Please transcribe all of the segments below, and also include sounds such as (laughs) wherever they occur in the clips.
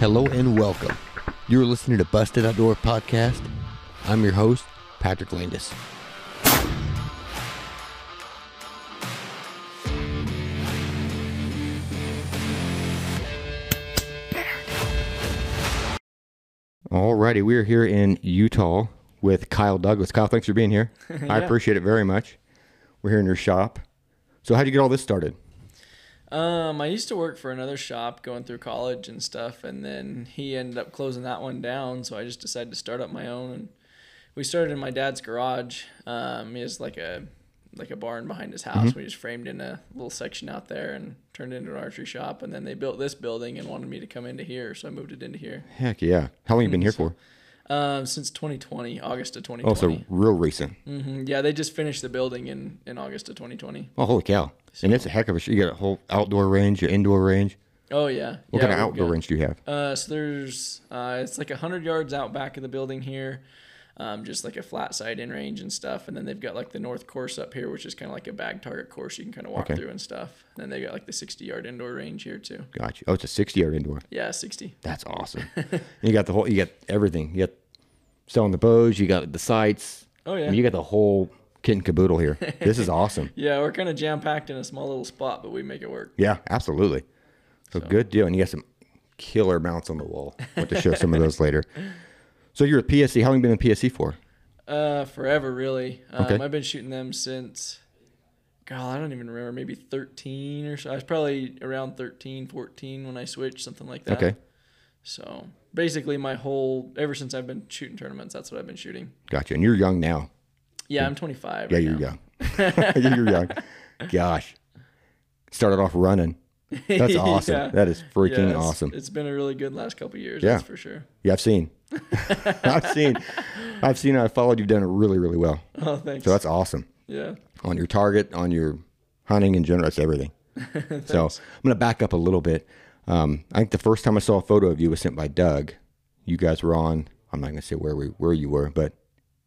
Hello and welcome. You're listening to Busted Outdoor Podcast. I'm your host, Patrick Landis. Alrighty, we are here in Utah with Kyle Douglas. Kyle, thanks for being here. (laughs) I appreciate it very much. We're here in your shop. So, how'd you get all this started? Um, I used to work for another shop going through college and stuff, and then he ended up closing that one down. So I just decided to start up my own, and we started in my dad's garage. Um, he has like a like a barn behind his house. We just framed in a little section out there and turned it into an archery shop. And then they built this building and wanted me to come into here, so I moved it into here. Heck yeah. How long you been here for? Um, since 2020, August of 2020. Oh, so real recent. hmm Yeah, they just finished the building in in August of 2020. Oh, holy cow. And it's a heck of a sh You got a whole outdoor range, your indoor range. Oh yeah. What yeah, kind of outdoor got- range do you have? Uh, so there's uh, it's like hundred yards out back of the building here, um, just like a flat side in range and stuff. And then they've got like the north course up here, which is kind of like a bag target course you can kind of walk Okay. through and stuff. And then they got like the sixty yard indoor range here too. Gotcha. Oh, it's a 60 yard indoor. Yeah, sixty. That's awesome. (laughs) you got the whole, you got everything. You got selling the bows, you got the sights. Oh I yeah. mean, you got the whole kit and caboodle here. this is awesome. (laughs) yeah, we're kind of jam packed in a small little spot, but we make it work. Yeah, absolutely. So, good deal. And you got some killer mounts on the wall. Want to show some of those later. (laughs) So you're a PSE. How long you been in PSE for? Uh, forever really. Um, Okay. I've been shooting them since. God, I don't even remember. Maybe 13 or so. I was probably around 13, 14 when I switched, something like that. Okay. So basically, my whole ever since I've been shooting tournaments, that's what I've been shooting. Gotcha. And you're young now. Yeah, I'm 25. Yeah, right you're now. young. (laughs) (laughs) you're young. Gosh. Started off running. That's (laughs) awesome. Yeah. That is freaking Yeah, it's- awesome. It's been a really good last couple of years. Yeah. That's for sure. Yeah, I've seen. I've seen. I've seen. I followed. You've done it really, really well. Oh, thanks. So that's awesome. yeah. On your target, on your hunting in general, that's everything. so I'm going to back up a little bit. Um, I think the first time I saw a photo of you was sent by Doug. You guys were on. I'm not going to say where we where you were, but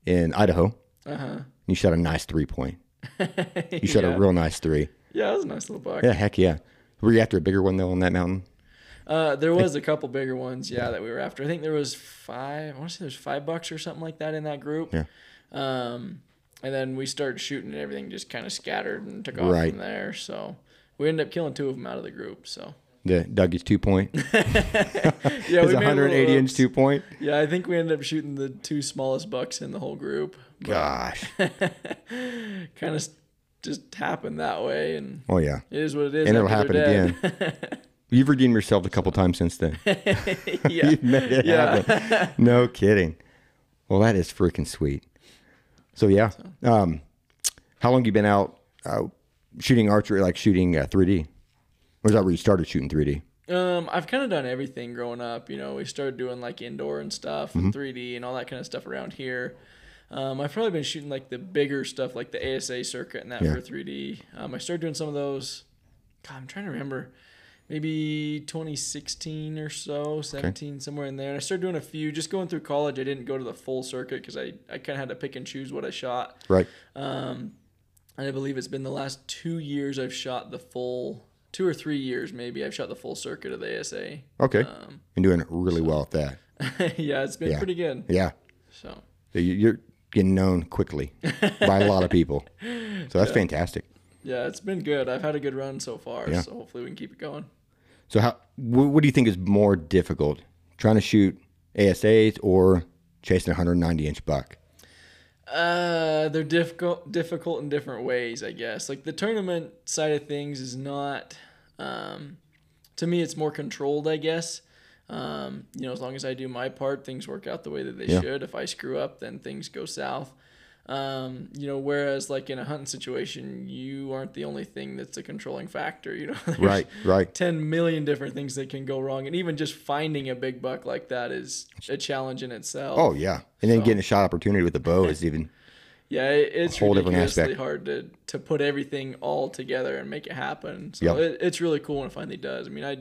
in Idaho. Uh huh. You shot a nice three point. (laughs) You shot yeah. a real nice three. Yeah, that was a nice little buck. Yeah, heck yeah. Were you after a bigger one though on that mountain? Uh, there was a couple bigger ones, yeah, that we were after. I think there was five. I want to say there's five bucks or something like that in that group. Yeah. Um, and then we started shooting, and everything just kind of scattered and took off Right. from there. So we ended up killing two of them out of the group. So The Dougie's two point. (laughs) yeah, (laughs) a 180 inch two point. Yeah, I think we ended up shooting the two smallest bucks in the whole group. Gosh. (laughs) kind of just happened that way, and Oh yeah. it is what it is. And it'll happen they're. (laughs) You've redeemed yourself a couple times since then. (laughs) yeah. You've made it Yeah. happen. No kidding. Well, that is freaking sweet. So yeah. Um, how long you been out uh, shooting archery, like shooting uh, 3D? Or is that where you started shooting 3D? Um, I've kind of done everything growing up. You know, we started doing like indoor and stuff, Mm-hmm. and 3D and all that kind of stuff around here. Um, I've probably been shooting like the bigger stuff, like the ASA circuit and that Yeah. for 3D. Um, I started doing some of those. God, I'm trying to remember. Maybe 2016 or so, 17, somewhere in there. And I started doing a few. Just going through college, I didn't go to the full circuit because I, I kind of had to pick and choose what I shot. Right. Um, and I believe it's been the last two years I've shot the full, two or three years maybe, I've shot the full circuit of the ASA. Okay. Um, Been doing really well at that. (laughs) yeah, it's been Yeah. pretty good. Yeah. So, So You're getting known quickly by a lot of people. So that's (laughs) fantastic. yeah, it's been good. I've had a good run so far. Yeah. So hopefully we can keep it going. So how wh- what do you think is more difficult, trying to shoot ASAs or chasing a 190 inch buck? Uh, they're difficult, difficult in different ways, I guess. Like the tournament side of things is not, um, to me, it's more controlled, I guess. Um, you know, as long as I do my part, things work out the way that they Yeah. should. If I screw up, then things go south. Um, you know, whereas like in a hunting situation, you aren't the only thing that's a controlling factor. You know, (laughs) Right, right. 10 million different things that can go wrong. And even just finding a big buck like that is a challenge in itself. Oh yeah, and then So- getting a shot opportunity with the bow is even (laughs) Yeah, it, it's whole ridiculously aspect. hard to, to put everything all together and make it happen. So Yep. it, it's really cool when it finally does. I mean, I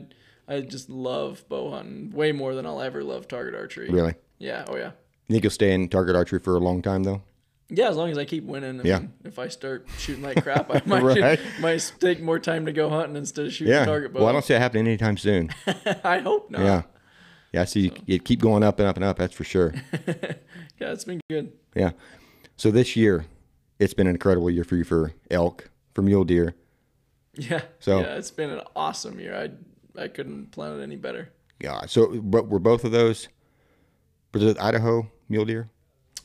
I just love bow hunting way more than I'll ever love target archery. really. Yeah. Oh yeah. You think you'll stay in target archery for a long time though? Yeah, as long as I keep winning. I Yeah. mean, if I start shooting like crap, I (laughs) might Right. might take more time to go hunting instead of shooting Yeah. target bow. Well, I don't see it happening anytime soon. (laughs) I hope not. yeah. Yeah, so you, you keep going up and up and up. That's for sure. (laughs) yeah, it's been good. Yeah. So this year, it's been an incredible year for you for elk, for mule deer. Yeah. So- yeah, it's been an awesome year. I I couldn't plan it any better. Yeah. So, but were both of those? Was it Idaho mule deer?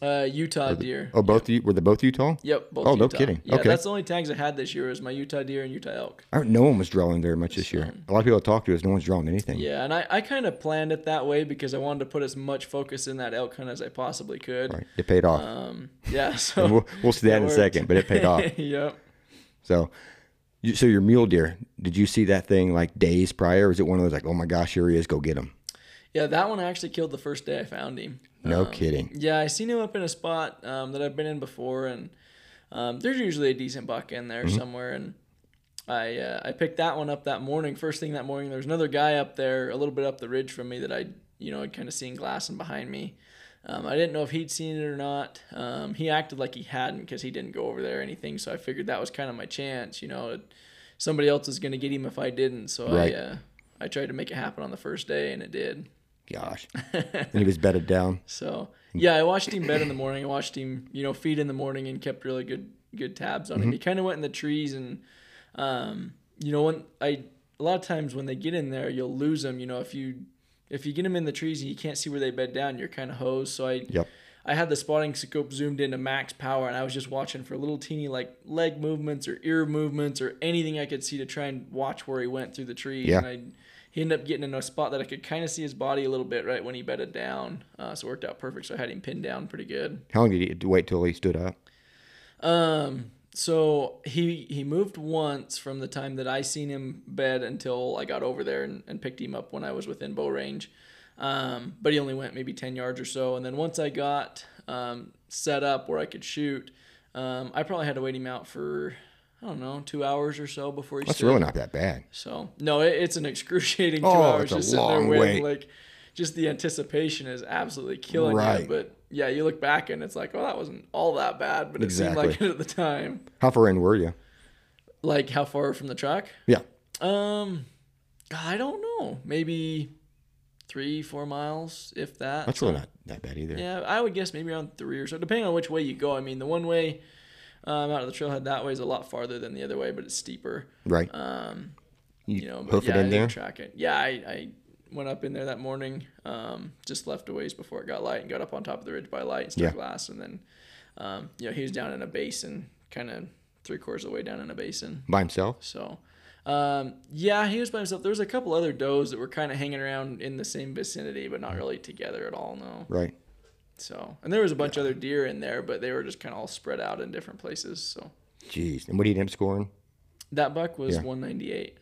Uh, Utah deer. Oh, both you were they both Utah? Yep. Both Oh, no kidding. Yeah, Okay. that's the only tags I had this year was my Utah deer and Utah elk. I don't, no one was drawing very much this year. A lot of people I talked to is no one's drawing anything. Yeah, and I, I kind of planned it that way because I wanted to put as much focus in that elk hunt as I possibly could. Right. It paid off. Um, yeah, (laughs) so we'll, we'll see that in a second, but it paid off. (laughs) yep. So, you, so your mule deer, did you see that thing like days prior? Or was it one of those like, oh my gosh, here he is, go get him? Yeah, that one I actually killed the first day I found him. No Um, kidding. Yeah, I seen him up in a spot um, that I've been in before, and um, there's usually a decent buck in there Mm-hmm. somewhere. And I uh, I picked that one up that morning. First thing that morning, there was another guy up there, a little bit up the ridge from me that I you know had kind of seen glassing behind me. Um, I didn't know if he'd seen it or not. Um, he acted like he hadn't because he didn't go over there or anything. So I figured that was kind of my chance. You know, somebody else was going to get him if I didn't. So Right. I uh, I tried to make it happen on the first day, and it did. Gosh. (laughs) and he was bedded down. So yeah, I watched him bed in the morning. I watched him, you know, feed in the morning and kept really good good tabs on him. He kind of went in the trees and, um, you know, when I a lot of times when they get in there, you'll lose them. You know, if you if you get them in the trees and you can't see where they bed down, you're kind of hosed. So I Yep. I had the spotting scope zoomed into max power and I was just watching for little teeny like leg movements or ear movements or anything I could see to try and watch where he went through the trees. Yeah. And I he ended up getting in a spot that I could kind of see his body a little bit right when he bedded down. Uh, so it worked out perfect. So I had him pinned down pretty good. How long did he wait till he stood up? Um, so he he moved once from the time that I seen him bed until I got over there and, and picked him up when I was within bow range. Um, but he only went maybe ten yards or so, and then once I got um, set up where I could shoot, um, I probably had to wait him out for I don't know two hours or so before he. That's stood. really not that bad. So no, it, it's an excruciating two Oh, hours just sitting there waiting. wait. Like, just the anticipation is absolutely killing Right. you. But yeah, you look back and it's like, oh, that wasn't all that bad, but it seemed like it at the time. How far in were you? Like how far from the track? Yeah. Um, I don't know. Maybe three, four miles, if that. That's really not that bad either. Yeah, I would guess maybe around three or so, depending on which way you go. I mean, the one way um, out of the trailhead that way is a lot farther than the other way, but it's steeper. Right. Um, you, you know, but hoof yeah, it in I there? track it. Yeah, I, I went up in there that morning, um, just left a ways before it got light and got up on top of the ridge by light and started Yeah. glass. And then, um, you know, he was down in a basin, kind of three quarters of the way down in a basin. By himself? So, um, yeah, he was by himself. There was a couple other does that were kind of hanging around in the same vicinity, but not really together at all. No. Right. So, and there was a bunch of other deer in there, but they were just kind of all spread out in different places. So Jeez. And what did he end up scoring? that buck was Yeah. 198.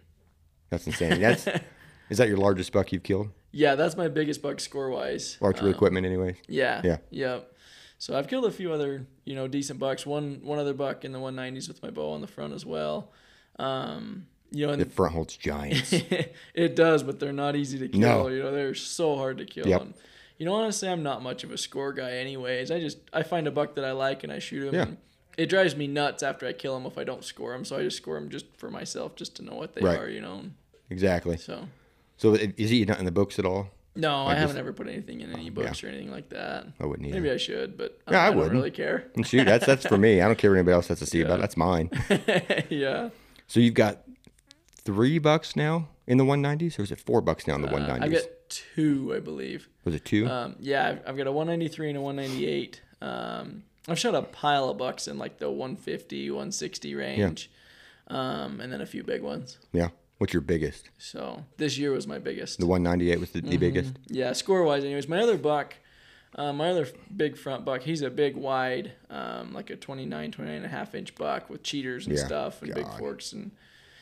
That's insane. That's (laughs) is that your largest buck you've killed? Yeah, that's my biggest buck score wise. Archery equipment, anyway. Yeah. Yeah. Yep. So I've killed a few other, you know, decent bucks. One one other buck in the 190s with my bow on the front as well. Um, you know, The front holds giants. (laughs) it does, but they're not easy to kill. No. You know, they're so hard to kill. Yep. And, you know, honestly, I'm not much of a score guy, anyways. I just I find a buck that I like and I shoot him. Yeah. And it drives me nuts after I kill him if I don't score him. So I just score him just for myself, just to know what they Right. are. You know. exactly. So So is he not in the books at all? no, I, haven't ever put anything in any books or anything like that. I wouldn't either. Maybe I should, but Yeah, I I, don't wouldn't. really care. And shoot, that's that's for me. I don't care what anybody else has to see about. it. That's mine. (laughs) yeah. So you've got three bucks now in the 190s, or is it four bucks now in the Uh, 190s? I've got two, I believe. was it two? Um, yeah, I've, I've got a 193 and a 198. Um, I've shot a pile of bucks in like the 150, 160 range, um, and then a few big ones. yeah. What's your biggest? So this year was my biggest. The 198 was the, Mm-hmm. the biggest. Yeah, score wise, anyways. My other buck, uh, my other big front buck, he's a big wide, um, like a 29, 29 and a half inch buck with cheaters and Yeah, stuff and big forks. And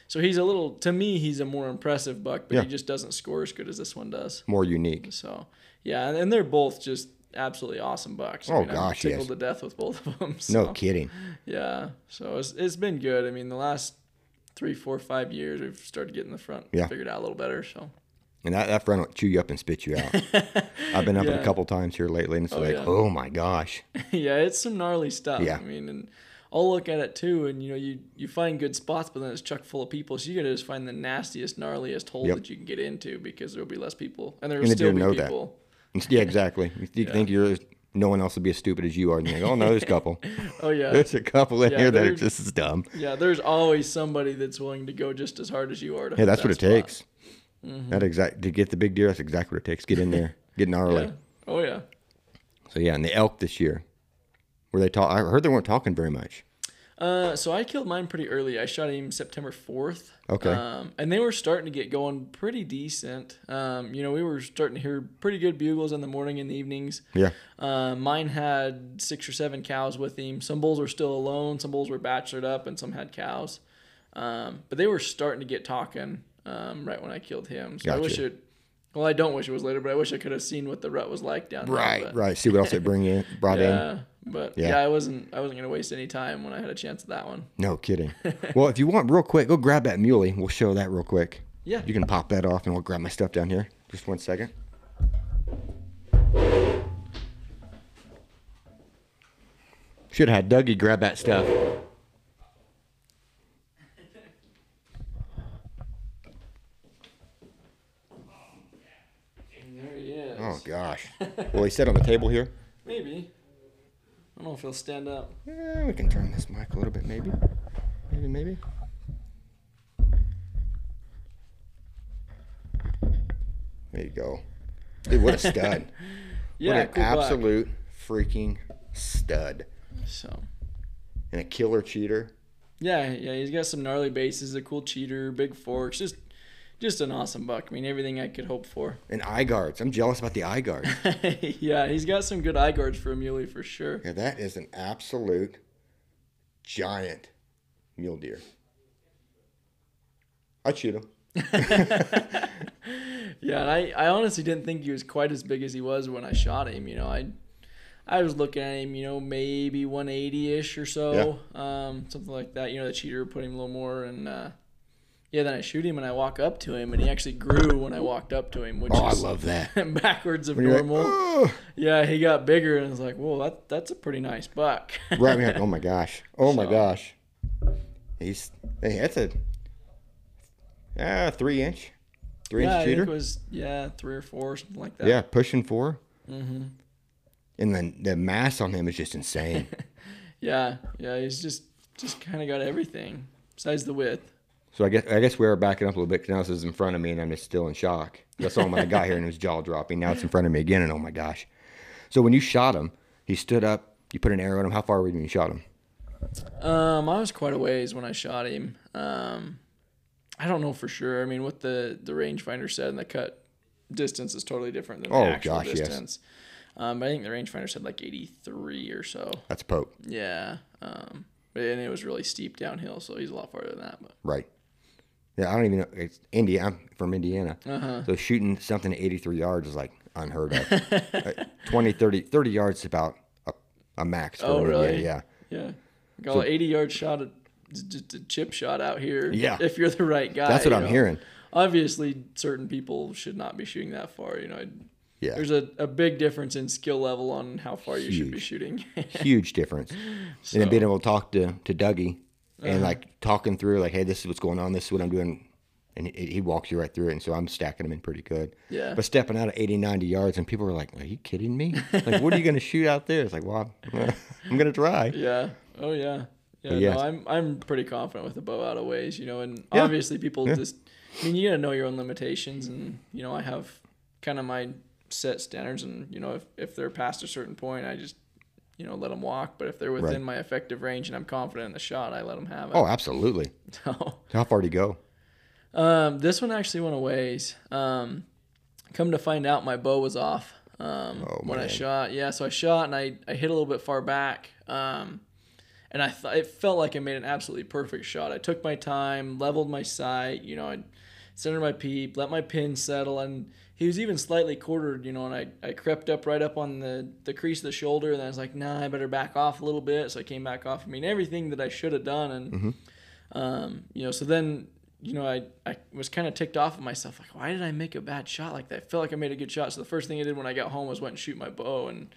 so he's a little, to me, he's a more impressive buck, but Yeah. he just doesn't score as good as this one does. More unique. So yeah, and they're both just absolutely awesome bucks. Oh, I'm gosh, tickled yes. to death with both of them. (laughs) No kidding. Yeah, so it's it's been good. I mean, the last three, four, five years, we've started getting the front Yeah. figured out a little better. So And that, that front will chew you up and spit you out. (laughs) I've been up it a couple times here lately, and it's Oh, like, yeah. oh my gosh. (laughs) yeah, it's some gnarly stuff. Yeah. I mean, and I'll look at it too, and you know, you you find good spots, but then it's chuck full of people, so you gotta just find the nastiest, gnarliest hole Yep. that you can get into because there'll be less people, and there'll And still be know that. people. Yeah, exactly. (laughs) You think you're no one else will be as stupid as you are, and you're like, oh no, there's a couple. (laughs) Oh yeah, There's a couple in Yeah, here that are just as dumb. yeah. There's always somebody that's willing to go just as hard as you are. To Yeah, that's that what it spot. takes. That mm-hmm. exact to get the big deer. That's exactly what it takes. Get in there, (laughs) get gnarly. Yeah. Oh yeah. So yeah, and the elk this year, were they talk? I heard they weren't talking very much. Uh, so I killed mine pretty early. I shot him September fourth. Okay. Um, and they were starting to get going pretty decent. Um, you know, we were starting to hear pretty good bugles in the morning and the evenings. Yeah, Uh, mine had six or seven cows with him. Some bulls were still alone. Some bulls were bachelored up, and some had cows. Um, but they were starting to get talking um, right when I killed him. So I wish it. Well, I don't wish it was later, but I wish I could have seen what the rut was like down there. right, right. See what else they bring in, brought in. (laughs) But Yeah. yeah. I wasn't. I wasn't gonna waste any time when I had a chance at that one. No kidding. (laughs) well, if you want, real quick, go grab that muley. We'll show that real quick. Yeah. You can pop that off, and we'll grab my stuff down here. Just one second. Should have had Dougie grab that stuff. There he is. Oh gosh. (laughs) well, he sit on the table here? Maybe. I don't know if he'll stand up. Yeah, we can turn this mic a little bit, maybe. Maybe, maybe. There you go. Dude, what a stud. (laughs) Yeah, what an cool absolute freaking stud. So. And a killer cheater. Yeah, yeah, he's got some gnarly bases, a cool cheater, big forks, just, just an awesome buck. I mean, everything I could hope for. And eye guards. I'm jealous about the eye guards. (laughs) yeah, he's got some good eye guards for a muley for sure. yeah, that is an absolute giant mule deer. I'd shoot him. (laughs) Yeah, and I, I honestly didn't think he was quite as big as he was when I shot him. You know, I, I was looking at him, you know, maybe 180 ish or so, um, something like that. You know, the cheater put him a little more, and uh, yeah, then I shoot him and I walk up to him, and he actually grew when I walked up to him, which Oh, I love that. (laughs) backwards of you're like, normal. "Oh." Yeah, he got bigger, and I was like, whoa, that that's a pretty nice buck. Right, like, oh my (laughs) gosh, oh my So- gosh. He's hey, that's a uh, three inch, three yeah, I inch think it was yeah three or four, something like that. yeah, pushing 4 Mm-hmm. And then the mass on him is just insane. (laughs) Yeah, yeah, he's just just kind of got everything besides the width. So I guess I guess we are backing up a little bit because now this is in front of me and I'm just still in shock. I saw him when I got here and it was (laughs) jaw dropping. Now it's in front of me again and oh my gosh. So when you shot him, he stood up. You put an arrow in him. How far were you when you shot him? Um, I was quite a ways when I shot him. Um, I don't know for sure. I mean, what the the rangefinder said and the cut distance is totally different than the Oh, actual gosh, yes. Um, but I think the rangefinder said like 83 or so. That's Pope, Yeah. Um, and it was really steep downhill, so he's a lot farther than that. But right? Yeah, I don't even know. It's India. I'm from Indiana. Uh-huh. So shooting something at 83 yards is like unheard of. (laughs) Uh, 20, 30, 30 yards is about a, a max. For Oh, really? Yeah. yeah, got an 80 yard shot, at, just a chip shot out here. Yeah. If you're the right guy. That's what I'm know. hearing. Obviously, certain people should not be shooting that far. You know, I'd- Yeah. there's a, a big difference in skill level on how far you should be shooting. (laughs) Huge difference. And then being able to talk to, to Dougie and Uh-huh. like talking through, like, hey, this is what's going on. This is what I'm doing. And he, he walks you right through it. And so I'm stacking them in pretty good. Yeah. But stepping out at 80, 90 yards, and people were like, are you kidding me? Like, what are you going (laughs) to shoot out there? It's like, well, I'm, (laughs) going to try. yeah. Oh yeah. Yeah. Yeah. No, I'm I'm pretty confident with the bow out of ways. You know, and Yeah. obviously people Yeah. just. I mean, you gotta know your own limitations, and you know, I have kind of my set standards, and you know, if if they're past a certain point, I just you know let them walk. But if they're within Right. my effective range and I'm confident in the shot, I let them have it. Oh, absolutely. (laughs) So, How far do you go? um, this one actually went a ways. Um, come to find out, my bow was off um, Oh, when I shot. Yeah, so I shot and I, I hit a little bit far back. Um, and I th- it felt like I made an absolutely perfect shot. I took my time, leveled my sight, you know, I centered my peep, let my pin settle, and he was even slightly quartered, you know, and I, I crept up right up on the, the crease of the shoulder, and I was like, nah, I better back off a little bit. So I came back off. I mean, everything that I should have done, and um, you know, so then, you know, I, I was kind of ticked off at myself, like, why did I make a bad shot like that? I felt like I made a good shot. So the first thing I did when I got home was went and shoot my bow, and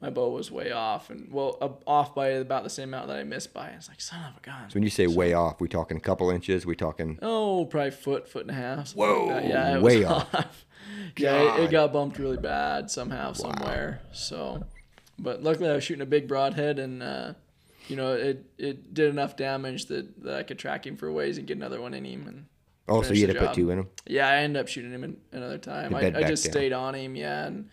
my bow was way off and well uh, off by about the same amount that I missed by. It's like son of a gun. So when you say way off, we talking a couple inches? We talking? Oh, probably foot, foot and a half. Whoa, like yeah, it way was off. (laughs) yeah, it, it got bumped really bad somehow, somewhere. So, but luckily I was shooting a big broadhead, and uh, you know it it did enough damage that, that I could track him for a ways and get another one in him. And Oh, so you had to put two in him? yeah, I ended up shooting him an, another time. I, I just down. stayed on him, yeah, and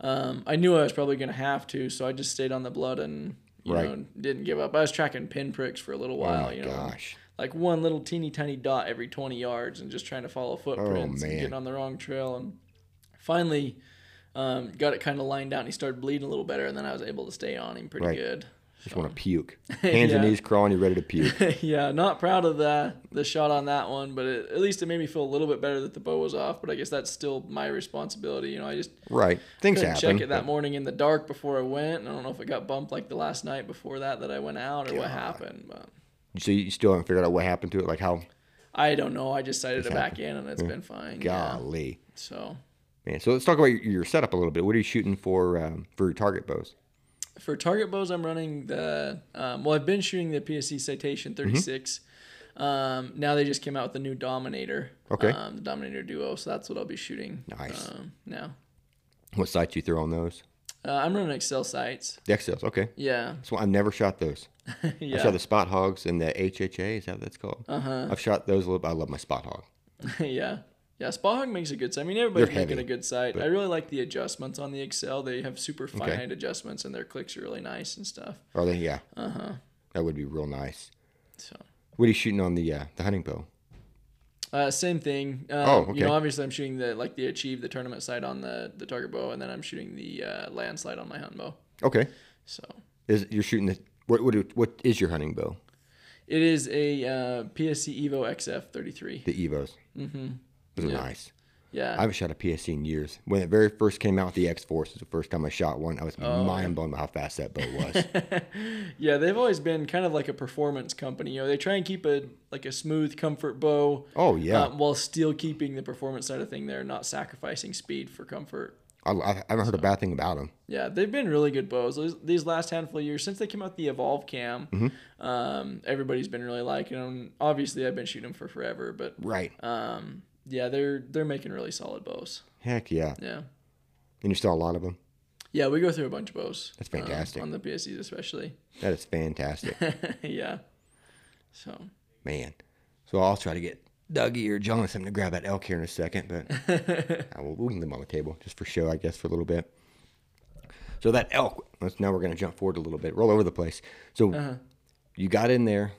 um, I knew I was probably gonna have to, so I just stayed on the blood and you Right. know didn't give up. I was tracking pinpricks for a little while, oh you know gosh. like one little teeny tiny dot every 20 yards and just trying to follow footprints Oh, man. and getting on the wrong trail and finally um, got it kind of lined out and he started bleeding a little better and then I was able to stay on him pretty Right. good. Just want to puke. (laughs) Hands and knees crawling, you're ready to puke. (laughs) yeah, not proud of the the shot on that one, but it, at least it made me feel a little bit better that the bow was off. But I guess that's still my responsibility. You know, I just right. Things happen. check it that morning in the dark before I went. and I don't know if it got bumped like the last night before that that I went out or what happened, but So you still haven't figured out what happened to it? Like how? I don't know. I just sighted it back in and it's been fine. Yeah. Golly. So Man, so let's talk about your, your setup a little bit. What are you shooting for um, for your target bows? For target bows, I'm running the um, well. I've been shooting the PSE Citation 36. Um, now they just came out with the new Dominator. Okay. Um, the Dominator Duo. So that's what I'll be shooting. Nice. Um, now What sights you throw on those? uh, I'm running Axcel sights. The Axcels, Okay. Yeah. So I've never shot those. yeah. (laughs) I shot the spot hogs and the HHA. Is that what that's called? Uh huh. I've shot those a little. Bit. I love my spot hog. (laughs) yeah. Yeah, Spot Hog makes a good sight. I mean, everybody's They're making heavy, a good sight. I really like the adjustments on the Axcel. They have super finite adjustments, and their clicks are really nice and stuff. Are they? Yeah. Uh huh. That would be real nice. So. What are you shooting on the uh, the hunting bow? Uh, same thing. Um, Oh, You know, obviously, I'm shooting the like the achieve the tournament side on the the target bow, and then I'm shooting the uh, landslide on my hunting bow. Okay. So Is you're shooting the what? What, what is your hunting bow? it is a uh, PSE Evo XF33. The Evos. Mm-hmm. Those are Yeah. nice. Yeah. I haven't shot a PSE in years. When it very first came out, the X Force was the first time I shot one. I was Oh, mind blown by how fast that bow was. (laughs) yeah, they've always been kind of like a performance company. You know, they try and keep a like a smooth comfort bow, oh yeah, um, while still keeping the performance side of thing. They're not sacrificing speed for comfort. I, I haven't heard a bad thing about them. Yeah, they've been really good bows these, these last handful of years since they came out the Evolve Cam. Mm-hmm. Um, everybody's been really liking them. Obviously, I've been shooting them for forever, but Right. um, yeah, they're they're making really solid bows. Heck yeah. Yeah, And you saw a lot of them. yeah, we go through a bunch of bows. That's um, fantastic. on the PSEs, especially. That is fantastic, (laughs) yeah. So man. So I'll try to get Dougie or Jonathan to grab that elk here in a second, but (laughs) I will, we can leave them on the table just for show, I guess, for a little bit. So that elk. Let's now we're going to jump forward a little bit, roll over the place. So Uh-huh. you got in there.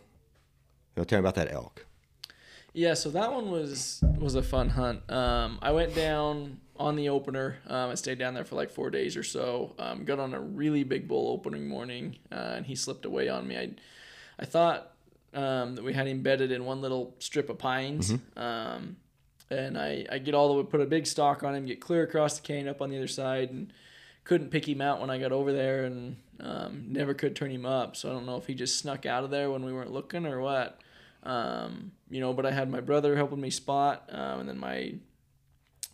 Now tell me about that elk. Yeah, so that one was was a fun hunt. Um, I went down on the opener. Um, I stayed down there for like four days or so. Um, got on a really big bull opening morning, uh, and he slipped away on me. I, I thought um, that we had embedded in one little strip of pines. Um, and I, I get all the way, put a big stock on him, get clear across the cane up on the other side, and couldn't pick him out when I got over there, and um, never could turn him up. So I don't know if he just snuck out of there when we weren't looking or what. Um, you know, but I had my brother helping me spot, um, and then my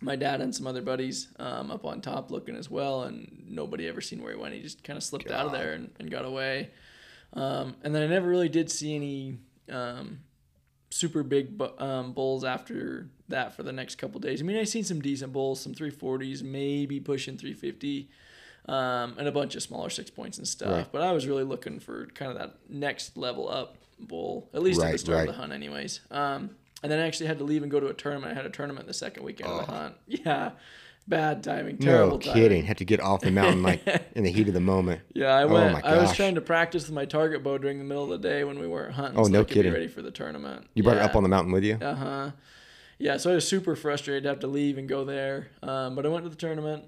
my dad and some other buddies um, up on top looking as well, and nobody ever seen where he went. He just kind of slipped out of there and, and got away. Um, and then I never really did see any um, super big bu- um, bulls after that for the next couple days. I mean, I seen some decent bulls, some 340s, maybe pushing 350, um, and a bunch of smaller six points and stuff. Right. But I was really looking for kind of that next level up bull, at least at the Right, start of right. the hunt, anyways. Um, and then I actually had to leave and go to a tournament. I had a tournament the second weekend of the hunt. (laughs) Yeah, bad timing, terrible Oh. no timing. kidding. Had to get off the mountain like (laughs) in the heat of the moment. Yeah, I Oh went. my I was gosh. trying to practice with my target bow during the middle of the day when we weren't hunting. Oh, so no I could kidding. Be ready for the tournament. You brought it up on the mountain with you? Uh huh. Yeah, so I was super frustrated to have to leave and go there. Um, but I went to the tournament,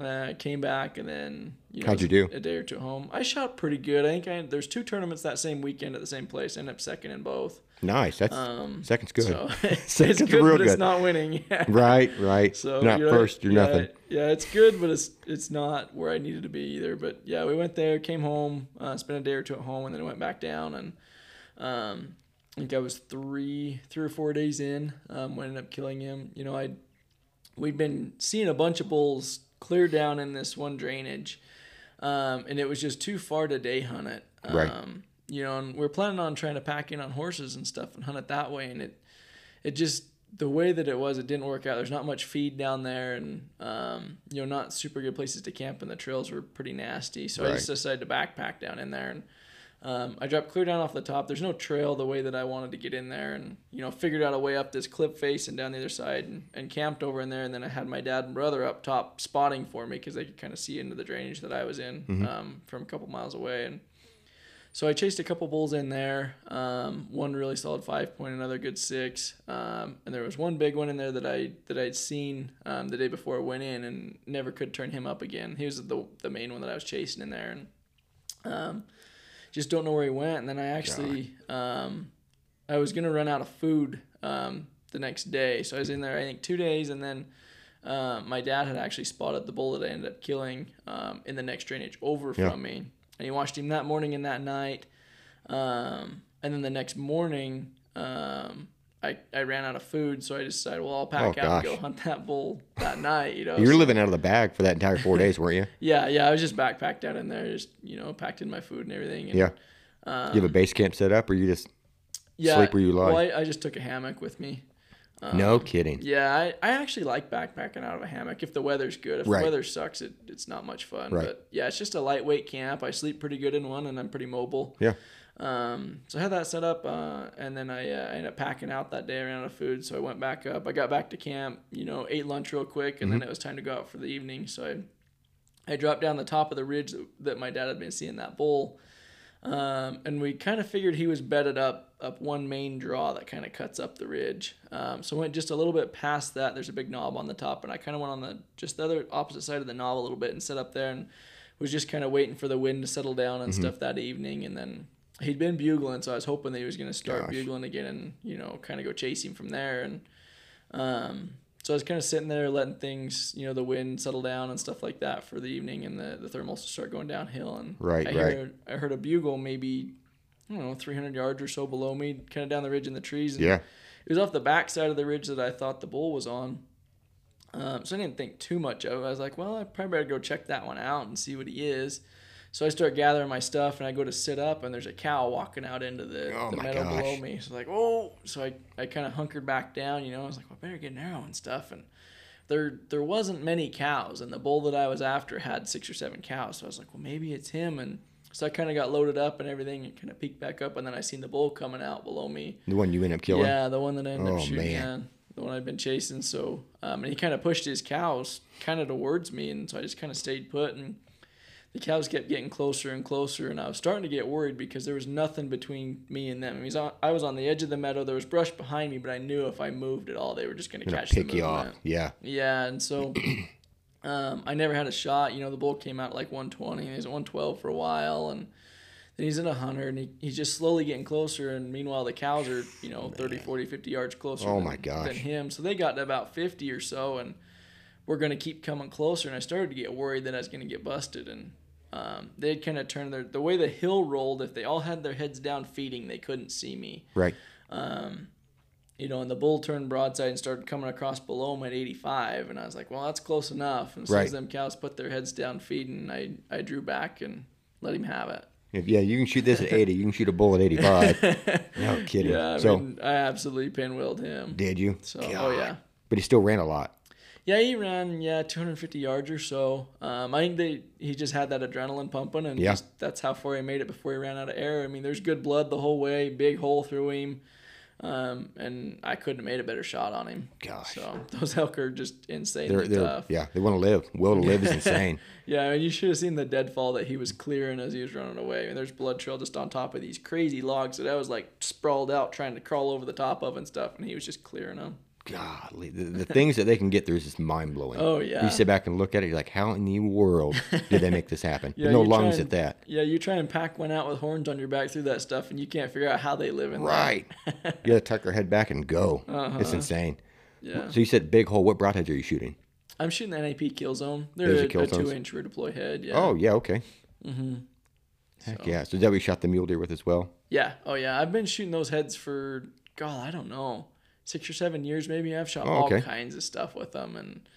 uh, came back, and then you know, How'd you do? A day or two home. I shot pretty good. I think I, there's two tournaments that same weekend at the same place. Ended up second in both. Nice. That's Um, second's good. So (laughs) it's (laughs) Second's good, real but it's not winning. (laughs) Right, right. So not you know, first, you're yeah, nothing. Yeah, it's good, but it's it's not where I needed to be either. But yeah, we went there, came home, uh, spent a day or two at home, and then went back down. And um, I think I was three three or four days in um, when I ended up killing him. You know, I we'd been seeing a bunch of bulls clear down in this one drainage. um, and it was just too far to day hunt it. Um, Right. You know, and we're planning on trying to pack in on horses and stuff and hunt it that way, and it it just the way that it was, it didn't work out. There's not much feed down there, and um, you know, not super good places to camp, and the trails were pretty nasty. So I just decided to backpack down in there, and um, I dropped clear down off the top. There's no trail the way that I wanted to get in there, and you know, figured out a way up this cliff face and down the other side, and, and camped over in there. And then I had my dad and brother up top spotting for me because they could kind of see into the drainage that I was in um, from a couple miles away, and. So I chased a couple bulls in there. Um, one really solid five point, another good six, um, and there was one big one in there that I that I'd seen um, the day before I went in and never could turn him up again. He was the the main one that I was chasing in there, and um, just don't know where he went. And then I actually um, I was gonna run out of food um, the next day, so I was in there I think two days, and then. Um, my dad had actually spotted the bull that I ended up killing um, in the next drainage over Yeah. from me, and he watched him that morning and that night. Um, and then the next morning, um, I, I ran out of food, so I decided, well, I'll pack Oh, out and go hunt that bull that night. You know, You were So- living out of the bag for that entire four days, weren't you? (laughs) yeah, yeah. I was just backpacked out in there, just you know, packed in my food and everything. And, Yeah. Um, you have a base camp set up, or you just yeah. sleep where you lie? Well, I, I just took a hammock with me. Um, no kidding? Yeah, I, I actually like backpacking out of a hammock if the weather's good. If Right. the weather sucks, it, it's not much fun. Right. But yeah, it's just a lightweight camp. I sleep pretty good in one, and I'm pretty mobile. Yeah. Um, so I had that set up, uh, and then I, uh, I ended up packing out that day. I ran out of food, so I went back up. I got back to camp, you know, ate lunch real quick, and then it was time to go out for the evening. So I, I dropped down the top of the ridge that, that my dad had been seeing that bull, um, and we kind of figured he was bedded up up one main draw that kind of cuts up the ridge. Um, so I went just a little bit past that. There's a big knob on the top, and I kind of went on the just the other opposite side of the knob a little bit and set up there and was just kind of waiting for the wind to settle down and stuff that evening, and then he'd been bugling, so I was hoping that he was going to start Gosh. bugling again and you know kind of go chase him from there. And um, so I was kind of sitting there letting things, you know, the wind settle down and stuff like that for the evening, and the the thermals to start going downhill. And Right, I right. heard I heard a bugle maybe I don't know 300 yards or so below me, kind of down the ridge in the trees. And Yeah. it was off the back side of the ridge that I thought the bull was on. Um, so I didn't think too much of it. I was like, well, I probably better go check that one out and see what he is. So I start gathering my stuff and I go to sit up and there's a cow walking out into the, Oh the meadow below me. So like, oh, so I, I kind of hunkered back down, you know, I was like, well, I better get an arrow and stuff. And there, there wasn't many cows and the bull that I was after had six or seven cows. So I was like, well, maybe it's him. And so I kind of got loaded up and everything and kind of peeked back up. And then I seen the bull coming out below me. The one you end up killing. Yeah, the one that I ended Oh, up shooting. man. Yeah, the one I'd been chasing. So, um, and he kind of pushed his cows kind of towards me, and so I just kind of stayed put. And the cows kept getting closer and closer, and I was starting to get worried because there was nothing between me and them. I, mean, I was on the edge of the meadow. There was brush behind me, but I knew if I moved at all, they were just going to catch pick the you off. Yeah. Yeah, and so (clears throat) um, I never had a shot. You know, the bull came out like 120, and he was at 112 for a while, and then he's in a hunter, and he, he's just slowly getting closer. And meanwhile, the cows are, you know, (sighs) 30, 40, 50 yards closer Oh than, my gosh. than him. So they got to about 50 or so, and we're going to keep coming closer. And I started to get worried that I was going to get busted. And um, they'd kind of turn their, the way the hill rolled, if they all had their heads down feeding, they couldn't see me Right. you know, and the bull turned broadside and started coming across below him at 85, and I was like, well, that's close enough. And as soon Right. as them cows put their heads down feeding, I, I drew back and let him have it. If, yeah, you can shoot this at 80. You can shoot a bull at 85. (laughs) no kidding. Yeah, I so, mean, I absolutely pinwheeled him. did you? So, oh God. yeah. But he still ran a lot. Yeah, he ran yeah 250 yards or so. Um, I think they he just had that adrenaline pumping, and Yeah. just, that's how far he made it before he ran out of air. I mean, there's good blood the whole way, big hole through him, um, and I couldn't have made a better shot on him. Gosh. So (laughs) those elk are just They're, insanely they're, tough. yeah, they want to live. Will to live is (laughs) insane. Yeah, I mean, you should have seen the deadfall that he was clearing as he was running away. I mean, there's blood trail just on top of these crazy logs that I was like sprawled out trying to crawl over the top of and stuff, and he was just clearing them. Golly, the, the things that they can get through is just mind blowing. Oh, yeah. You sit back and look at it, you're like, how in the world did they make this happen? (laughs) Yeah, no lungs and- at that. Yeah, you try and pack one out with horns on your back through that stuff, and you can't figure out how they live in Right. (laughs) you got to tuck their head back and go. It's insane. Yeah, So you said big hole. What broadheads are you shooting? I'm shooting the NAP kill zone. They're Those are a, kill a two-inch rear deploy head. Yeah. Oh, yeah, okay. Mm-hmm. Heck So- yeah. So is that we shot the mule deer with as well? Yeah. Oh yeah. I've been shooting those heads for God, I don't know, six or seven years maybe. I've shot Oh, all kinds of stuff with them, and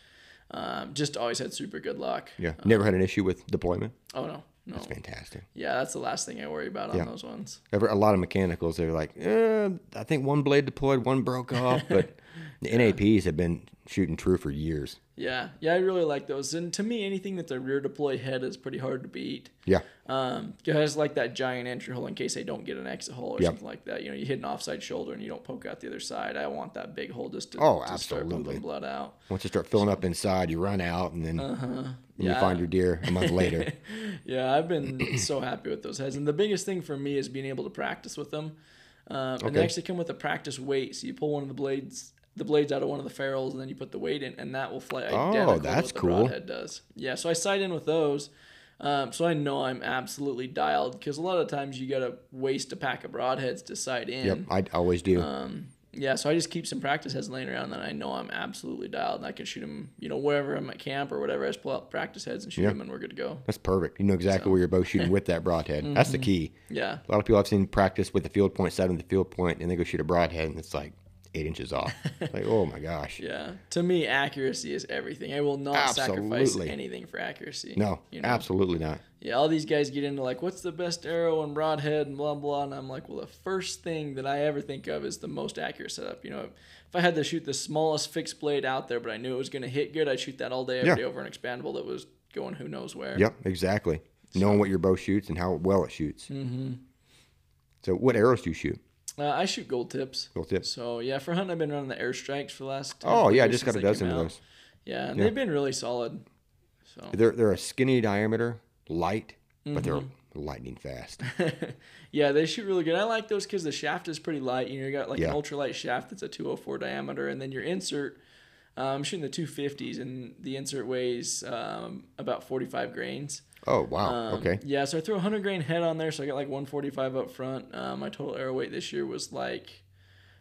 Um, just always had super good luck. Yeah. Never had an issue with deployment. Oh no, no. Fantastic. Yeah, that's the last thing I worry about on Yeah. those ones. Ever a lot of mechanicals, they're like, eh, I think one blade deployed, one broke off, (laughs) but the NAPs have been shooting true for years. Yeah, yeah, I really like those. And to me, anything that's a rear deploy head is pretty hard to beat. Yeah. Um, because like that giant entry hole in case they don't get an exit hole or Yep. something like that. You know, you hit an offside shoulder and you don't poke out the other side. I want that big hole just to, Oh, to start pumping blood out. Once you start filling up inside, you run out, and then Uh-huh. Yeah. you find your deer a month later. (laughs) Yeah, I've been (clears throat) so happy with those heads. And the biggest thing for me is being able to practice with them. Um, and they actually come with a practice weight. So you pull one of the blades, the blades out of one of the ferrules, and then you put the weight in, and that will fly Oh, to that's what the cool. broadhead does. Yeah, so I sight in with those. Um, so I know I'm absolutely dialed because a lot of times you got to waste a pack of broadheads to sight in. yep, I always do. Um, yeah, so I just keep some practice heads laying around, and I know I'm absolutely dialed, and I can shoot them, you know, wherever I'm at camp or whatever. I just pull out practice heads and shoot Yeah. them, and we're good to go. That's perfect. You know exactly where you're both shooting with that broadhead. That's Mm-hmm. the key. Yeah, A lot of people I've seen practice with the field point, set in the field point, and they go shoot a broadhead, and it's like eight inches off. (laughs) like, oh my gosh. yeah. To me, accuracy is everything. I will not sacrifice anything for accuracy. No, you know? absolutely not. Yeah, all these guys get into like, what's the best arrow and broadhead and blah blah, and I'm like, well, the first thing that I ever think of is the most accurate setup. You know, if I had to shoot the smallest fixed blade out there, but I knew it was going to hit good, I'd shoot that all day, every Yeah. day over an expandable that was going who knows where. Yep, exactly. Knowing what your bow shoots and how well it shoots. Mm-hmm. So, what arrows do you shoot? Uh, I shoot gold tips. Gold tips. So yeah, for hunting, I've been running the airstrikes for the last. 10 Oh yeah, I just got a dozen of those. Yeah, and Yeah. they've been really solid. So They're they're a skinny diameter, light, but they're Mm-hmm. lightning fast. (laughs) yeah, they shoot really good. I like those because the shaft is pretty light. You know, you got like Yeah. an ultralight shaft that's a 204 diameter, and then your insert. Um, I'm shooting the 250s, and the insert weighs um, about 45 grains. Oh wow. Um, okay. Yeah, so I threw a 100 grain head on there, so I got like 145 up front. Um, my total arrow weight this year was like,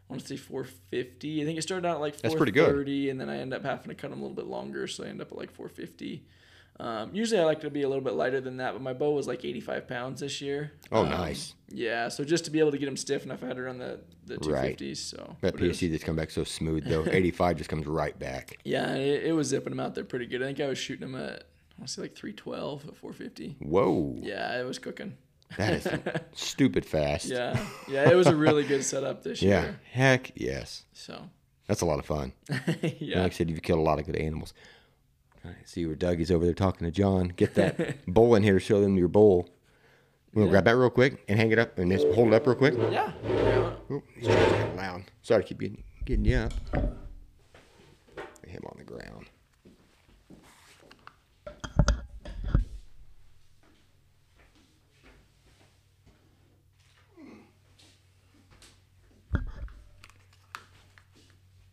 I want to say 450. I think it started out at like That's pretty good. 430, and then I end up having to cut them a little bit longer, so I end up at like 450. Um, usually I like to be a little bit lighter than that, but my bow was like 85 pounds this year. Oh, Um, nice. Yeah, so just to be able to get them stiff enough, I had to run the, the Right. 250s. So That but PSE that's come back so smooth though. (laughs) 85 just comes right back. yeah, it, it was zipping them out there pretty good. I think I was shooting them at, I want to say like 312 at 450. Whoa. Yeah, it was cooking. That is (laughs) stupid fast. Yeah, yeah, it was a really good setup this Yeah. year. Heck yes. So, That's a lot of fun. And (laughs) yeah, Like I said, you've killed a lot of good animals. All right, see where Doug is over there talking to John. Get that (laughs) bowl in here to show them your bowl. You want to grab that real quick and hang it up and just hold it up real quick? yeah, yeah. Oh, are getting loud. Sorry to keep getting, getting you up. Put him on the ground.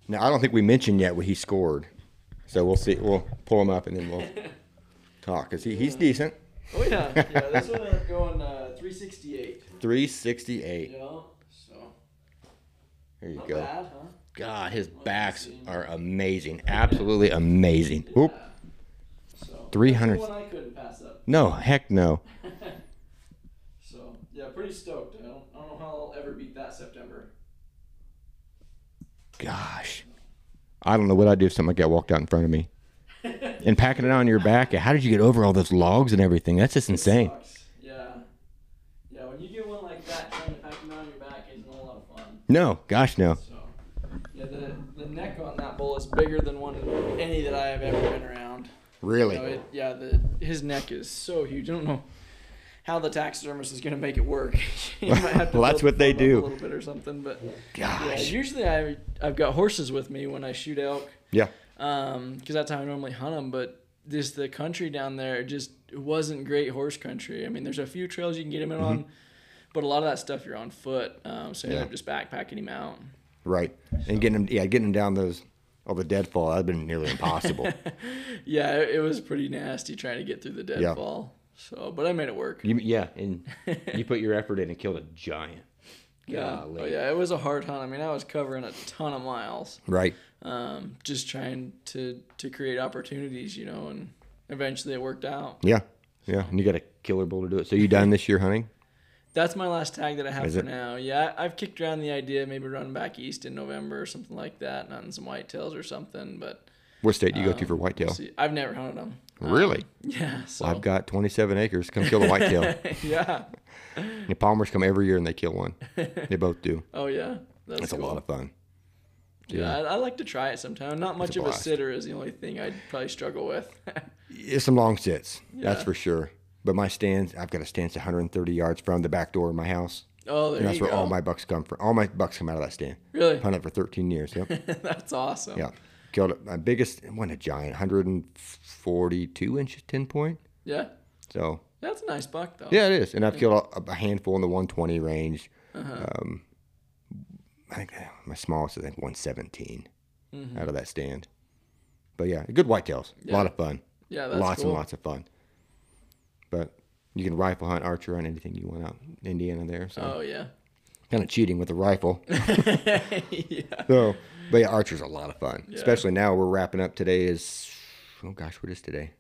Now I don't think we mentioned yet what he scored, so we'll see. We'll pull him up and then we'll (laughs) talk because he, he's decent. Oh yeah, (laughs) yeah. This one ended up going uh, 368. Three sixty eight. Yeah, so There you not go. bad, huh? God, his backs are amazing. Absolutely amazing. Oop. So 300 that's the one I couldn't pass up. No, heck no. (laughs) So yeah, pretty stoked. I don't, I don't know how I'll ever beat that September. Gosh. I don't know what I'd do if something like that walked out in front of me. And packing it on your back. How did you get over all those logs and everything? That's just insane. Yeah, yeah. When you get one like that, trying to pack it on your back isn't a lot of fun. No, gosh, no. So, yeah, the, the neck on that bull is bigger than one any that I have ever been around. You know, Really? it, yeah, the his neck is so huge. I don't know how the taxidermist is going to make it work. (laughs) You might have to Well, that's what they the foam up do. a little bit or something. But yeah, usually I I've got horses with me when I shoot elk. Yeah. Um, because that's how I normally hunt them. But just the country down there just wasn't great horse country. I mean, there's a few trails you can get him in on, but a lot of that stuff you're on foot. Um, so Mm-hmm. Yeah. up just backpacking him out. Right. And getting him, yeah, getting him down those, all the deadfall, that'd been nearly impossible. (laughs) Yeah, it, it was pretty nasty trying to get through the deadfall. Yeah. Deadfall. So, but I made it work. you, yeah, and (laughs) you put your effort in and killed a giant. Yeah. Golly. Oh, yeah, it was a hard hunt. I mean, I was covering a ton of miles, Right. um, just trying to to create opportunities, you know, and eventually it worked out. Yeah. Yeah. And you got a killer bull to do it. So you done this year hunting? That's my last tag that I have Is for it? now. Yeah, I- I've kicked around the idea of maybe running back east in November or something like that, and hunting some whitetails or something. But What state do you go to Um, for whitetail? See, I've never hunted them. Really? (laughs) Yeah. So I've got 27 acres. Come kill the whitetail. (laughs) yeah. the Palmers come every year and they kill one. (laughs) They both do. Oh yeah. That's It's cool. a lot of fun. Yeah, I, I like to try it sometime. Not much a of a sitter is the only thing I'd probably struggle with. It's some long sits, that's for sure. But my stands, I've got a stance 130 yards from the back door of my house. oh, there And that's you where go. all my bucks come from. All my bucks come out of that stand. really? Hunted for 13 years. Yep. That's awesome. yeah. Killed it. My biggest, it wasn't a giant, 142 inches, 10 point. Yeah. So, That's a nice buck though. yeah, it is. And I've killed a, a handful in the 120 range. Uh-huh. Um, I think uh, my smallest, I think 117 Mm-hmm. out of that stand. But yeah, good whitetails. A lot of fun. Yeah, that's lots cool. and lots of fun. But you can rifle hunt, archer hunt, anything you want out in Indiana there. So Oh yeah. kind of cheating with a rifle. (laughs) yeah. so, but yeah, archer's a lot of fun. Especially now we're wrapping up. Today is oh gosh, what is today?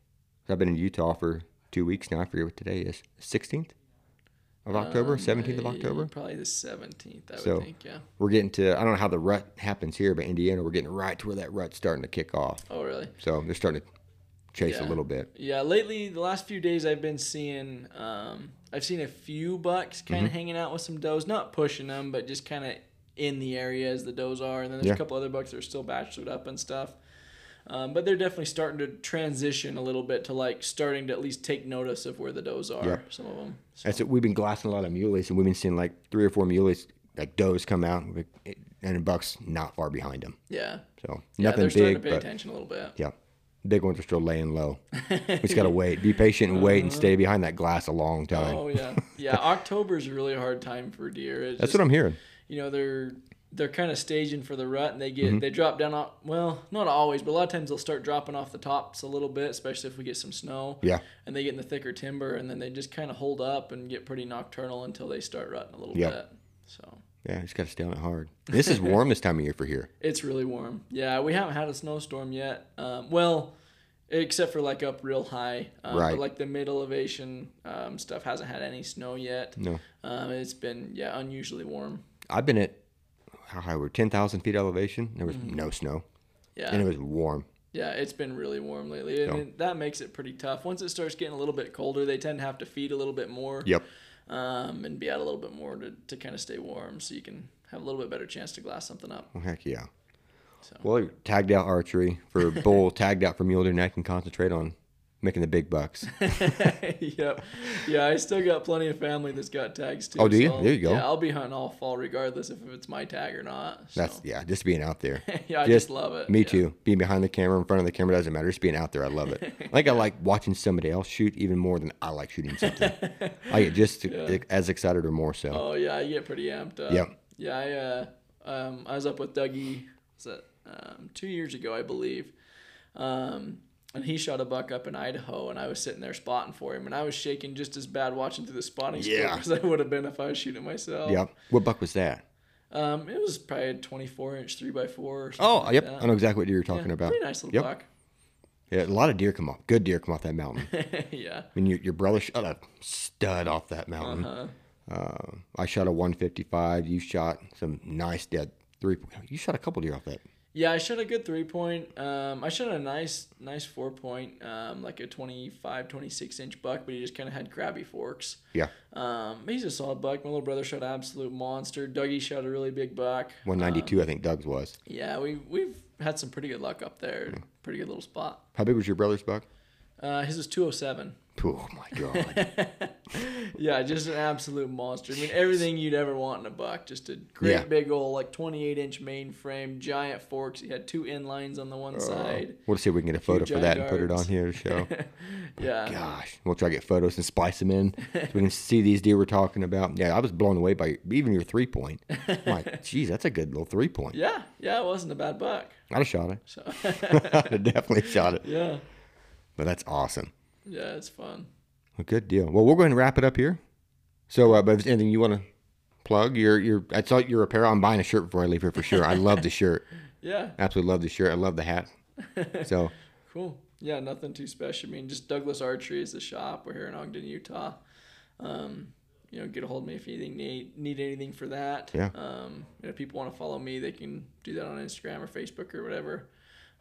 I've been in Utah for two weeks now. I forget what today is. Sixteenth of October, seventeenth of Uh, October. Probably the seventeenth. I So- would think. Yeah. We're getting to. I don't know how the rut happens here, but Indiana, we're getting right to where that rut's starting to kick off. Oh really? So they're starting to chase a little bit. Yeah, lately the last few days I've been seeing um, I've seen a few bucks kind Mm-hmm. of hanging out with some does, not pushing them, but just kind of in the area as the does are, and then there's Yeah. a couple other bucks that are still bachelor'd up and stuff. Um, but they're definitely starting to transition a little bit to like starting to at least take notice of where the does are. Yeah. Some of them. So, That's it. We've been glassing a lot of muleys, and we've been seeing like three or four muleys, like does come out, and bucks not far behind them. yeah. So Yeah, nothing starting big, but attention a little bit. yeah, big ones are still laying low. (laughs) we just gotta wait, be patient, and wait, and stay behind that glass a long time. Oh yeah, yeah. (laughs) October's a really hard time for deer. It's That's just- what I'm hearing. You know they're they're kind of staging for the rut and they get Mm-hmm. they drop down off well not always but a lot of times they'll start dropping off the tops a little bit especially if we get some snow Yeah, and they get in the thicker timber and then they just kind of hold up and get pretty nocturnal until they start rutting a little Yep. bit so yeah, just gotta stay on it hard. This is (laughs) warm this time of year for here. it's really warm yeah we haven't had a snowstorm yet um, well except for like up real high um, Right. but like the mid elevation um, stuff hasn't had any snow yet No, um, it's been yeah unusually warm I've been at how high we're ten thousand feet elevation. There was Mm-hmm. no snow, yeah and it was warm. Yeah, it's been really warm lately, and So- it- that makes it pretty tough. Once it starts getting a little bit colder, they tend to have to feed a little bit more, Yep. um, and be out a little bit more to, to kind of stay warm, so you can have a little bit better chance to glass something up. Well, heck yeah. So. Well, you're tagged out archery for (laughs) bull, tagged out for mule deer. Now you can concentrate on making the big bucks. (laughs) yep, yeah, I still got plenty of family that's got tags too. Oh, do you? so, There you go. Yeah, I'll be hunting all fall regardless if it's my tag or not. So. That's yeah, just being out there. (laughs) yeah, I just just love it. Me yeah. too. Being behind the camera, in front of the camera doesn't matter. Just being out there, I love it. (laughs) I think I like watching somebody else shoot even more than I like shooting something. I get just as excited or more so. Oh yeah, I get pretty amped up. Yep. Yeah, I uh, um, I was up with Dougie. Was that um, two years ago, I believe. Um, and he shot a buck up in Idaho, and I was sitting there spotting for him, and I was shaking just as bad watching through the spotting Yeah. scope (laughs) as I would have been if I was shooting myself. Yep. What buck was that? Um, it was probably a 24 inch three x four. Or something Oh, like yep. that. I know exactly what you're talking Yeah, about. Pretty nice little Yep. buck. Yeah, a lot of deer come off. Good deer come off that mountain. (laughs) yeah. I mean, your, your brother shot a stud off that mountain. Uh-huh. Uh, I shot a 155. You shot some nice dead three. You shot a couple deer off that. Yeah, I shot a good three point. Um, I shot a nice, nice four point, um, like a 25, 26 inch buck, but he just kind of had crabby forks. Yeah, Um, he's a solid buck. My little brother shot an absolute monster. Dougie shot a really big buck. 192. I think Doug's was. Yeah, we we've had some pretty good luck up there. Pretty good little spot. How big was your brother's buck? Uh, his was 207. Oh my god. (laughs) Yeah, just an absolute monster. I mean, everything you'd ever want in a buck. Just a great Yeah. big old like 28 inch main frame, giant forks. He had two inlines on the one oh, side. we'll see if we can get a photo for that and put it on here to show. (laughs) Yeah. Gosh, we'll try to get photos and splice them in so we can see these deer we're talking about. Yeah, I was blown away by even your three point. I'm like, (laughs) geez, that's a good little three point. Yeah, yeah, it wasn't a bad buck. I'd have shot it. So I'd have definitely shot it. yeah, But that's awesome. Yeah, it's fun. Well, good deal. Well, we're going to wrap it up here. So, uh, but if there's anything you want to plug, your your I saw your apparel. I'm buying a shirt before I leave here for sure. I love the shirt. (laughs) Yeah, Absolutely love the shirt. I love the hat. (laughs) So, cool. Yeah, nothing too special. I mean, just Douglas Archery is the shop. We're here in Ogden, Utah. Um, you know, get a hold of me if you need need anything for that. Yeah. Um, and if people want to follow me, they can do that on Instagram or Facebook or whatever.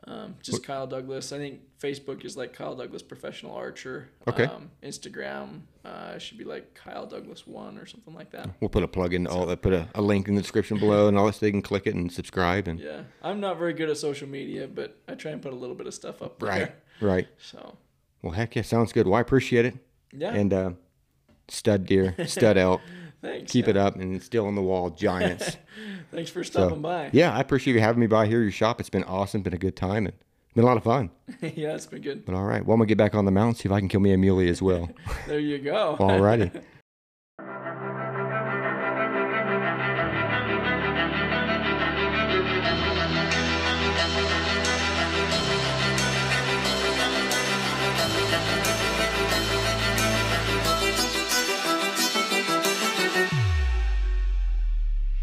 Um, just Kyle Douglas. I think Facebook is like Kyle Douglas Professional Archer. Okay. Um, Instagram uh, should be like Kyle Douglas One or something like that. We'll put a plug in all that, put a, a link in the description below, and all that so they can click it and subscribe. And Yeah, I'm not very good at social media, but I try and put a little bit of stuff up there. right, (laughs) right. So Well, heck yeah, sounds good. Well, I appreciate it. yeah, And uh, stud deer, stud elk, (laughs) thanks. keep yeah. it up, and still on the wall, giants. (laughs) Thanks for So, stopping by. yeah, I appreciate you having me by here. Your shop. It's been awesome. Been a good time and been a lot of fun. (laughs) yeah, it's been good. But all right, well, I'm gonna get back on the mountain see if I can kill me a muley as well. (laughs) There you go. all righty.